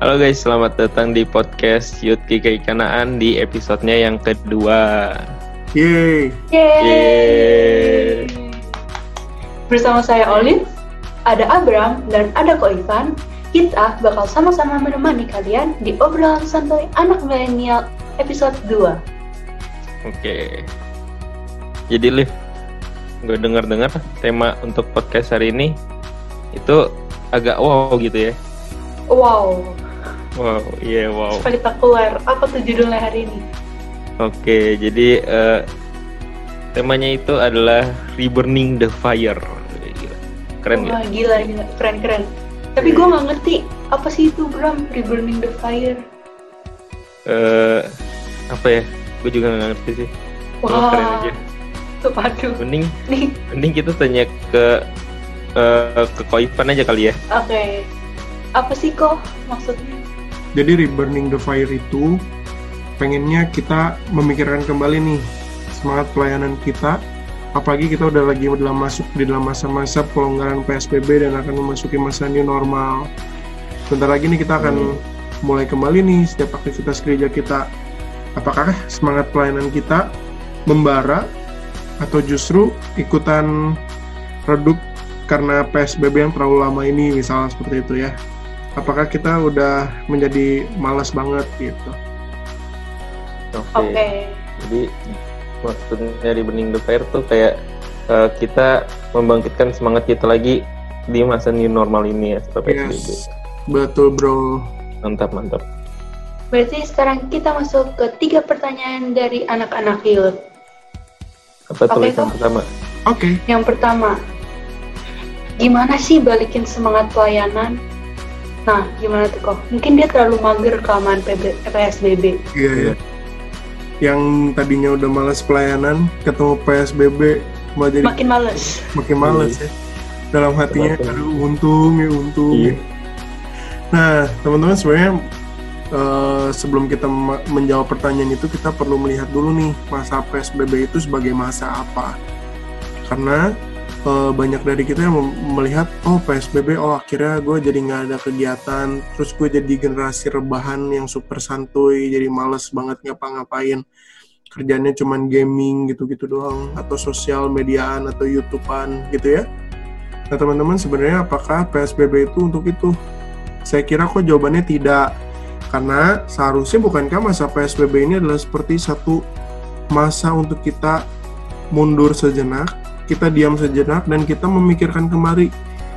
Halo guys, selamat datang di podcast Youth Kikai Kanaan di episodenya yang kedua. Yeay. Yeay. Yeay. Bersama saya Olive, ada Abram, dan ada Ko Ivan. Kita bakal sama-sama menemani kalian di obrolan santai anak milenial episode 2. Oke. Jadi Liv, gue dengar-dengar tema untuk podcast hari ini itu agak wow gitu ya. Wow, Wow, iya wow. spektakuler. Apa tuh judulnya hari ini? Oke, jadi eh, temanya itu adalah Reburning the Fire. Gila. Keren ya? Gila, gila. Keren-keren. Tapi gue nggak ngerti, apa sih itu, Bram? Reburning the Fire. Eh, apa ya? Gue juga nggak ngerti sih. Wah, keren aja. tuh aduh. Mending, mending kita tanya ke eh, ke Koivan aja kali ya. oke. Apa sih kok maksudnya? Jadi Reburning the Fire itu pengennya kita memikirkan kembali nih semangat pelayanan kita. Apalagi kita udah lagi dalam masuk di dalam masa-masa pelonggaran PSBB dan akan memasuki masa new normal. Sebentar lagi nih kita akan mulai kembali nih setiap aktivitas gereja kita. Apakah semangat pelayanan kita membara atau justru ikutan redup karena PSBB yang terlalu lama ini misalnya seperti itu ya apakah kita udah menjadi malas banget gitu Oke. Oke. Jadi maksudnya dari Burning the Fire tuh kayak eh, kita membangkitkan semangat kita lagi di masa new normal ini ya seperti yes betul bro Mantap mantap. Berarti sekarang kita masuk ke tiga pertanyaan dari anak-anak youth. Apa Oke, tulisan pertama? oke Yang pertama, gimana sih balikin semangat pelayanan? Nah, gimana tuh kok? Mungkin dia terlalu mager kelamaan PB PSBB. iya iya yang tadinya udah malas pelayanan ketemu PSBB malah jadi Makin males. makin males ya dalam hatinya aduh untung ya untung Iya. ya. nah teman-teman sebenarnya eh, sebelum kita menjawab pertanyaan itu kita perlu melihat dulu nih masa PSBB itu sebagai masa apa karena eh, banyak dari kita yang melihat oh PSBB oh akhirnya gue jadi nggak ada kegiatan terus gue jadi generasi rebahan yang super santuy jadi males banget ngapa-ngapain kerjanya cuman gaming gitu-gitu doang atau sosial mediaan atau youtubean gitu ya Nah teman-teman sebenarnya apakah PSBB itu untuk itu? Saya kira kok jawabannya tidak. Karena seharusnya bukankah masa PSBB ini adalah seperti satu masa untuk kita mundur sejenak, kita diam sejenak dan kita memikirkan kembali,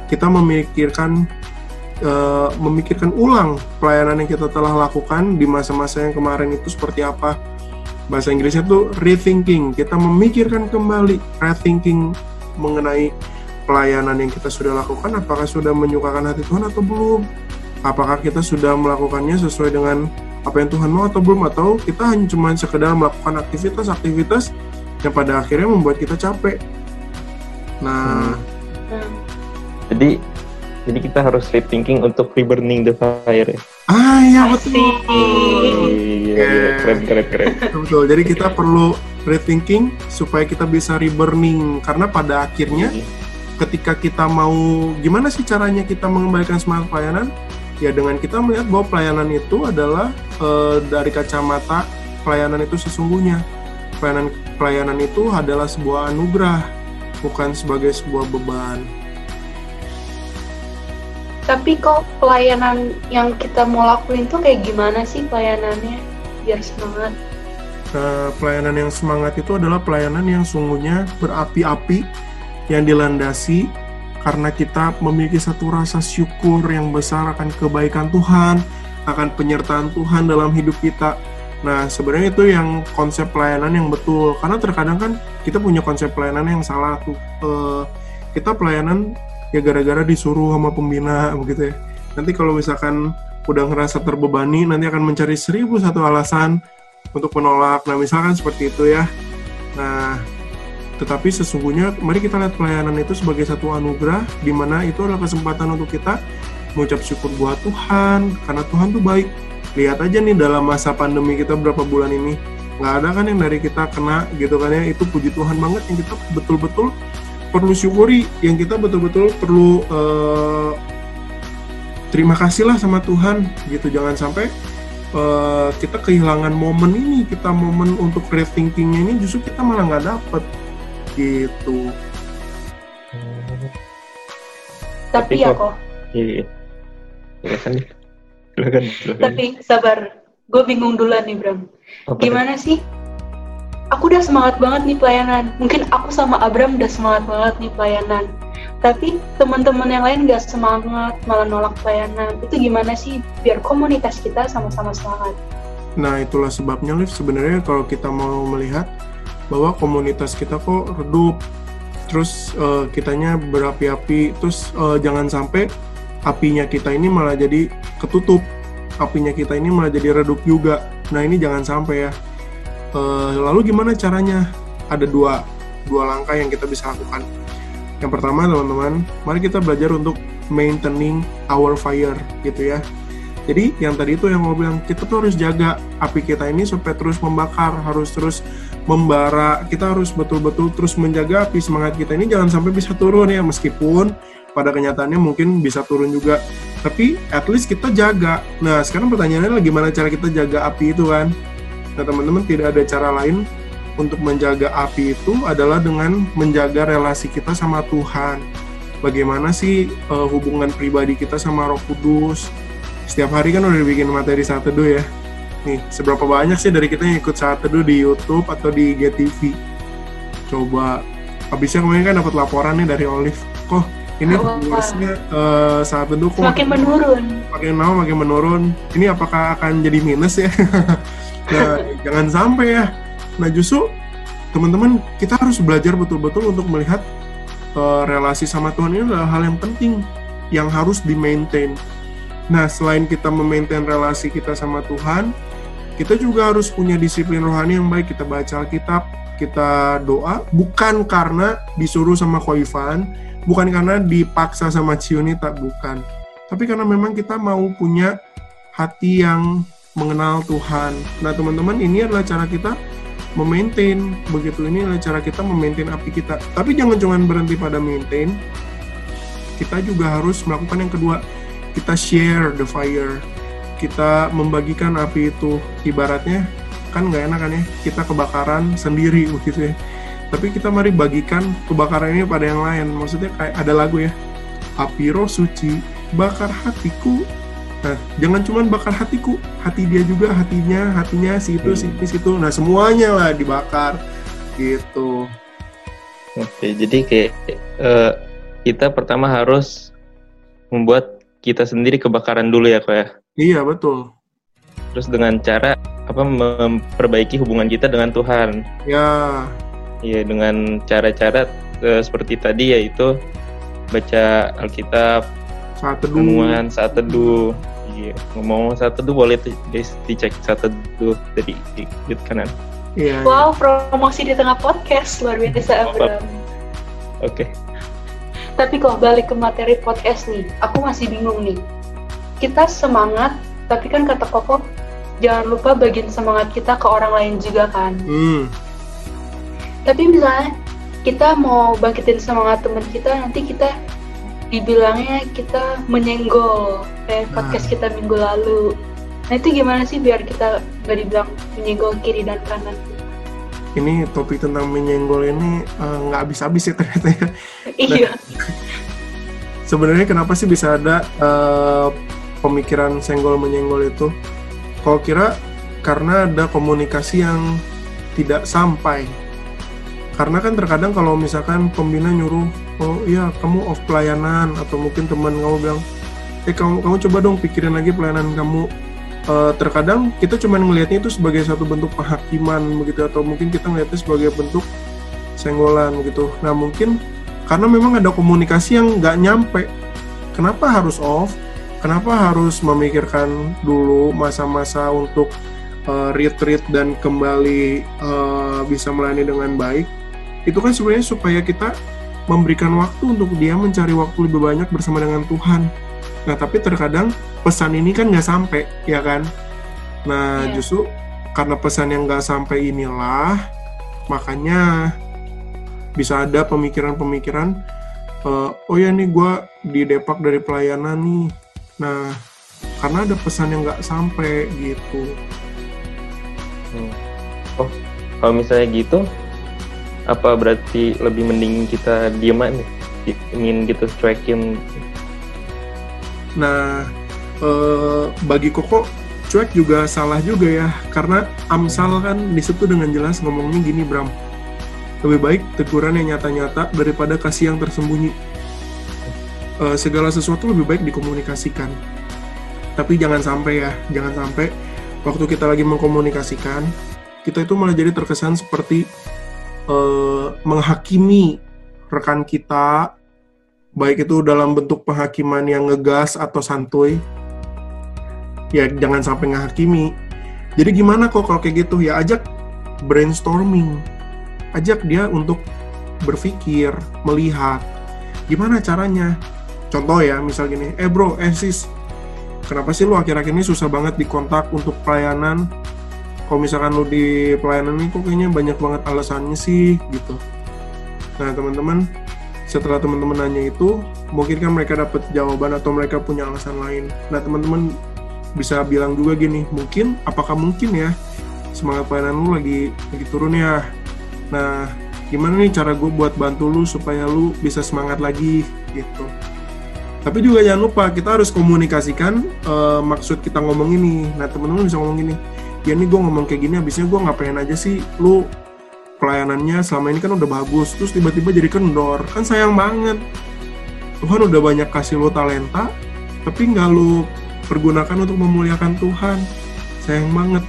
kita memikirkan eh, memikirkan ulang pelayanan yang kita telah lakukan di masa-masa yang kemarin itu seperti apa. Bahasa Inggrisnya tuh rethinking, kita memikirkan kembali, rethinking mengenai pelayanan yang kita sudah lakukan. Apakah sudah menyukakan hati Tuhan atau belum? Apakah kita sudah melakukannya sesuai dengan apa yang Tuhan mau atau belum? Atau kita hanya cuma sekedar melakukan aktivitas-aktivitas yang pada akhirnya membuat kita capek nah. Hmm. Jadi jadi kita harus rethinking untuk reburning the fire ya. ah ya Asik. betul Iya, iya, keren keren keren. betul jadi kita perlu rethinking supaya kita bisa reburning. Karena pada akhirnya ketika kita mau gimana sih caranya kita mengembalikan semangat pelayanan? Ya dengan kita melihat bahwa pelayanan itu adalah eh, dari kacamata pelayanan itu sesungguhnya. Pelayanan pelayanan itu adalah sebuah anugerah bukan sebagai sebuah beban Tapi kok pelayanan yang kita mau lakuin tuh kayak gimana sih pelayanannya? Biar semangat. Nah, pelayanan yang semangat itu adalah pelayanan yang sungguhnya berapi-api yang dilandasi karena kita memiliki satu rasa syukur yang besar akan kebaikan Tuhan, akan penyertaan Tuhan dalam hidup kita. Nah, sebenarnya itu yang konsep pelayanan yang betul. Karena terkadang kan kita punya konsep pelayanan yang salah tuh. Eh, kita pelayanan ya gara-gara disuruh sama pembina begitu ya. Nanti kalau misalkan udah ngerasa terbebani, nanti akan mencari seribu satu alasan untuk menolak. Nah, misalkan seperti itu ya. Nah, tetapi sesungguhnya mari kita lihat pelayanan itu sebagai satu anugerah di mana itu adalah kesempatan untuk kita mengucap syukur buat Tuhan karena Tuhan tuh baik. Lihat aja nih dalam masa pandemi kita berapa bulan ini. Nggak ada kan yang dari kita kena gitu kan ya. Itu puji Tuhan banget yang kita betul-betul perlu syukuri yang kita betul-betul perlu eh, terima kasihlah sama Tuhan gitu. Jangan sampai uh, kita kehilangan momen ini kita momen untuk rethinkingnya ini justru kita malah nggak dapet gitu. Tapi, ya kok iya silakan silakan. Tapi sabar gue bingung duluan nih Bram. Apa gimana sih? Aku udah semangat banget nih pelayanan. Mungkin aku sama Abram udah semangat banget nih pelayanan. Tapi teman-teman yang lain gak semangat malah nolak pelayanan. Itu gimana sih? Biar komunitas kita sama-sama semangat. Nah itulah sebabnya Liv. Sebenarnya kalau kita mau melihat bahwa komunitas kita kok redup terus uh, kitanya berapi-api terus uh, jangan sampai apinya kita ini malah jadi ketutup. Apinya kita ini malah jadi redup juga. Nah ini jangan sampai ya. Uh, lalu gimana caranya? Ada dua dua langkah yang kita bisa lakukan. Yang pertama teman-teman mari kita belajar untuk maintaining our fire gitu ya. Jadi yang tadi itu yang mau bilang kita tuh harus jaga api kita ini supaya terus membakar, harus terus membara. Kita harus betul-betul terus menjaga api semangat kita ini. Jangan sampai bisa turun ya meskipun pada kenyataannya mungkin bisa turun juga. Tapi at least kita jaga. Nah, sekarang pertanyaannya gimana cara kita jaga api itu kan? Nah, teman-teman tidak ada cara lain untuk menjaga api itu adalah dengan menjaga relasi kita sama Tuhan. Bagaimana sih uh, hubungan pribadi kita sama Roh Kudus? setiap hari kan udah bikin materi saat teduh ya. Nih, seberapa banyak sih dari kita yang ikut saat teduh di YouTube atau di GTV? Coba, habisnya kemarin kan dapat laporan nih dari Olive. Kok ini viewersnya uh, teduh kok makin menurun. Makin lama makin menurun. Ini apakah akan jadi minus ya? nah, jangan sampai ya. Nah, justru teman-teman kita harus belajar betul-betul untuk melihat uh, relasi sama Tuhan ini adalah hal yang penting yang harus di maintain Nah, selain kita memaintain relasi kita sama Tuhan, kita juga harus punya disiplin rohani yang baik. Kita baca Alkitab, kita doa, bukan karena disuruh sama Koifan, bukan karena dipaksa sama Ciunita, bukan. Tapi karena memang kita mau punya hati yang mengenal Tuhan. Nah, teman-teman, ini adalah cara kita memaintain. Begitu ini adalah cara kita memaintain api kita. Tapi jangan cuma berhenti pada maintain. Kita juga harus melakukan yang kedua. Kita share the fire. Kita membagikan api itu. Ibaratnya kan nggak enak kan ya? Kita kebakaran sendiri begitu ya tapi kita mari bagikan kebakaran ini pada yang lain. Maksudnya kayak ada lagu ya. Api roh suci bakar hatiku. Nah jangan cuma bakar hatiku. Hati dia juga hatinya hatinya si itu si itu situ. Nah semuanya lah dibakar. Gitu. Oke jadi kayak uh, kita pertama harus membuat kita sendiri kebakaran dulu ya kok ya? Iya betul. Terus dengan cara apa memperbaiki hubungan kita dengan Tuhan. Ya iya dengan cara-cara uh, seperti tadi yaitu baca Alkitab saat teduh saat teduh iya ngomong saat teduh boleh di, dicek saat teduh dari di, di kanan iya wow promosi di tengah podcast luar biasa Abraham oke okay. Tapi kalau balik ke materi podcast nih, aku masih bingung nih. Kita semangat, tapi kan kata Koko, jangan lupa bagian semangat kita ke orang lain juga kan. Hmm. Tapi misalnya kita mau bangkitin semangat teman kita, nanti kita dibilangnya kita menyenggol kayak nah. podcast kita minggu lalu. Nah itu gimana sih biar kita gak dibilang menyenggol kiri dan kanan? ini topik tentang menyenggol ini eh, nggak uh, habis-habis ya ternyata ya. Iya. Nah, sebenarnya kenapa sih bisa ada uh, pemikiran senggol menyenggol itu? Kalau kira karena ada komunikasi yang tidak sampai. Karena kan terkadang kalau misalkan pembina nyuruh, oh iya kamu off pelayanan atau mungkin teman kamu bilang, eh kamu kamu coba dong pikirin lagi pelayanan kamu uh, terkadang kita cuma melihatnya itu sebagai satu bentuk penghakiman begitu atau mungkin kita melihatnya sebagai bentuk senggolan begitu. Nah mungkin karena memang ada komunikasi yang nggak nyampe. Kenapa harus off? Kenapa harus memikirkan dulu masa-masa untuk uh, retreat dan kembali uh, bisa melayani dengan baik? Itu kan sebenarnya supaya kita memberikan waktu untuk dia mencari waktu lebih banyak bersama dengan Tuhan Nah, tapi terkadang pesan ini kan nggak sampai, ya kan? Nah, yeah. justru karena pesan yang nggak sampai inilah, makanya bisa ada pemikiran-pemikiran, uh, oh ya nih gue di depak dari pelayanan nih, Nah, karena ada pesan yang nggak sampai gitu. Hmm. Oh, kalau misalnya gitu, apa berarti lebih mending kita diem aja, ingin gitu cuekin? Nah, eh, bagi Koko cuek juga salah juga ya, karena Amsal kan di situ dengan jelas ngomongnya gini Bram, lebih baik teguran yang nyata-nyata daripada kasih yang tersembunyi. Uh, segala sesuatu lebih baik dikomunikasikan. Tapi jangan sampai ya, jangan sampai waktu kita lagi mengkomunikasikan, kita itu malah jadi terkesan seperti uh, menghakimi rekan kita, baik itu dalam bentuk penghakiman yang ngegas atau santuy. Ya jangan sampai menghakimi. Jadi gimana kok kalau kayak gitu? Ya ajak brainstorming ajak dia untuk berpikir, melihat gimana caranya. Contoh ya, misal gini, eh bro, eh sis, kenapa sih lu akhir-akhir ini susah banget dikontak untuk pelayanan? Kalau misalkan lu di pelayanan ini kok kayaknya banyak banget alasannya sih, gitu. Nah teman-teman, setelah teman-teman nanya itu, mungkin kan mereka dapat jawaban atau mereka punya alasan lain. Nah teman-teman bisa bilang juga gini, mungkin, apakah mungkin ya, semangat pelayanan lu lagi lagi turun ya Nah, gimana nih cara gue buat bantu lu supaya lu bisa semangat lagi gitu. Tapi juga jangan lupa kita harus komunikasikan uh, maksud kita ngomong ini. Nah teman-teman bisa ngomong gini, ya nih gue ngomong kayak gini, habisnya gue ngapain aja sih lu pelayanannya selama ini kan udah bagus, terus tiba-tiba jadi kendor, kan sayang banget. Tuhan udah banyak kasih lu talenta, tapi nggak lu pergunakan untuk memuliakan Tuhan. Sayang banget.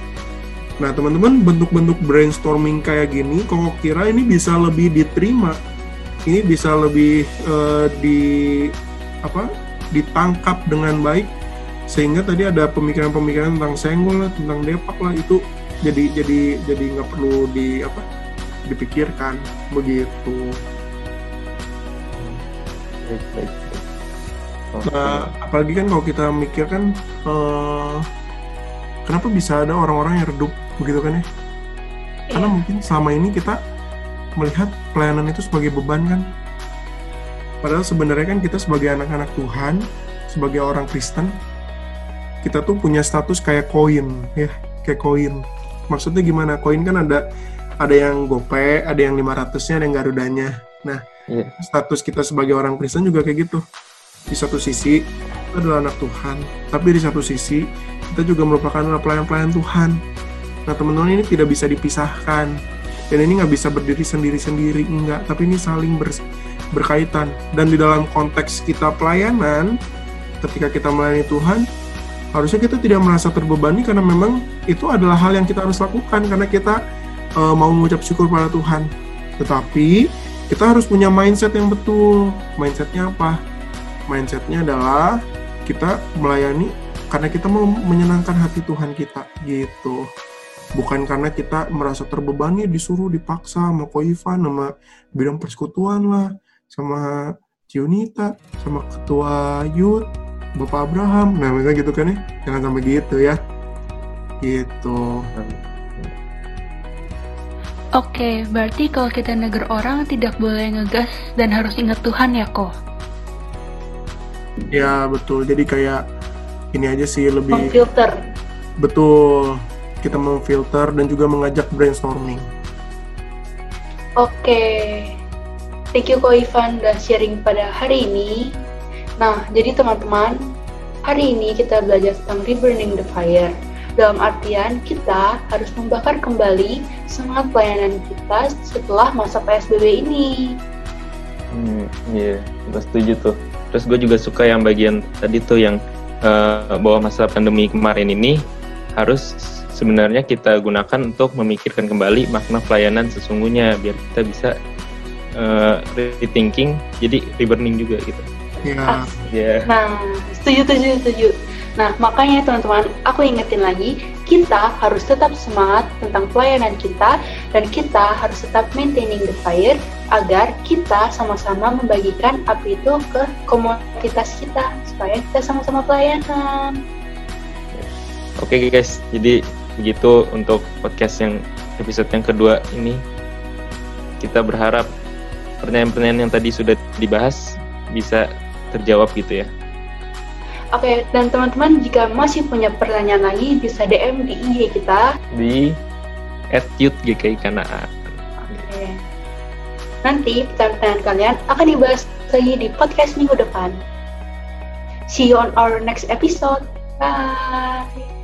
Nah, teman-teman, bentuk-bentuk brainstorming kayak gini, kok kira ini bisa lebih diterima, ini bisa lebih uh, di apa? ditangkap dengan baik sehingga tadi ada pemikiran-pemikiran tentang senggol lah, tentang depak lah itu jadi jadi jadi nggak perlu di apa dipikirkan. Begitu. Nah, apalagi kan kalau kita mikir kan uh, kenapa bisa ada orang-orang yang redup begitu kan ya? Karena iya. mungkin selama ini kita melihat pelayanan itu sebagai beban kan? Padahal sebenarnya kan kita sebagai anak-anak Tuhan sebagai orang Kristen kita tuh punya status kayak koin ya kayak koin. Maksudnya gimana? Koin kan ada ada yang gope ada yang 500 nya ada yang garudanya. Nah yeah. status kita sebagai orang Kristen juga kayak gitu. Di satu sisi kita adalah anak Tuhan tapi di satu sisi kita juga merupakan pelayan-pelayan Tuhan. Nah teman-teman ini tidak bisa dipisahkan. Dan ini nggak bisa berdiri sendiri-sendiri enggak, tapi ini saling ber, berkaitan. Dan di dalam konteks kita pelayanan ketika kita melayani Tuhan harusnya kita tidak merasa terbebani karena memang itu adalah hal yang kita harus lakukan karena kita uh, mau mengucap syukur pada Tuhan. Tetapi kita harus punya mindset yang betul. Mindsetnya apa? Mindsetnya adalah kita melayani karena kita mau menyenangkan hati Tuhan kita gitu bukan karena kita merasa terbebani disuruh dipaksa sama Koifan sama bidang persekutuan lah sama Cionita sama ketua Yud Bapak Abraham nah misalnya gitu kan ya jangan sampai gitu ya gitu Oke, berarti kalau kita negur orang tidak boleh ngegas dan harus ingat Tuhan ya kok? Ya betul, jadi kayak ini aja sih lebih... Filter. Betul, kita memfilter dan juga mengajak brainstorming. Oke, thank you Ko Ivan udah sharing pada hari ini. Nah, jadi teman-teman, hari ini kita belajar tentang reburning the fire. Dalam artian kita harus membakar kembali semangat pelayanan kita setelah masa PSBB ini. Hmm, iya, yeah, setuju tuh. Terus gue juga suka yang bagian tadi tuh yang uh, bahwa masa pandemi kemarin ini harus sebenarnya kita gunakan untuk memikirkan kembali makna pelayanan sesungguhnya biar kita bisa uh, rethinking jadi reburning juga gitu. Ya. Yeah. Yeah. Nah, setuju, setuju, setuju. Nah, makanya teman-teman, aku ingetin lagi, kita harus tetap semangat tentang pelayanan kita dan kita harus tetap maintaining the fire agar kita sama-sama membagikan api itu ke komunitas kita supaya kita sama-sama pelayanan. Oke okay, guys, jadi begitu untuk podcast yang episode yang kedua ini kita berharap pertanyaan-pertanyaan yang tadi sudah dibahas bisa terjawab gitu ya. Oke, dan teman-teman jika masih punya pertanyaan lagi bisa DM di IG kita di @yutgkikanaan. Oke. Nanti pertanyaan kalian akan dibahas lagi di podcast minggu depan. See you on our next episode. Bye.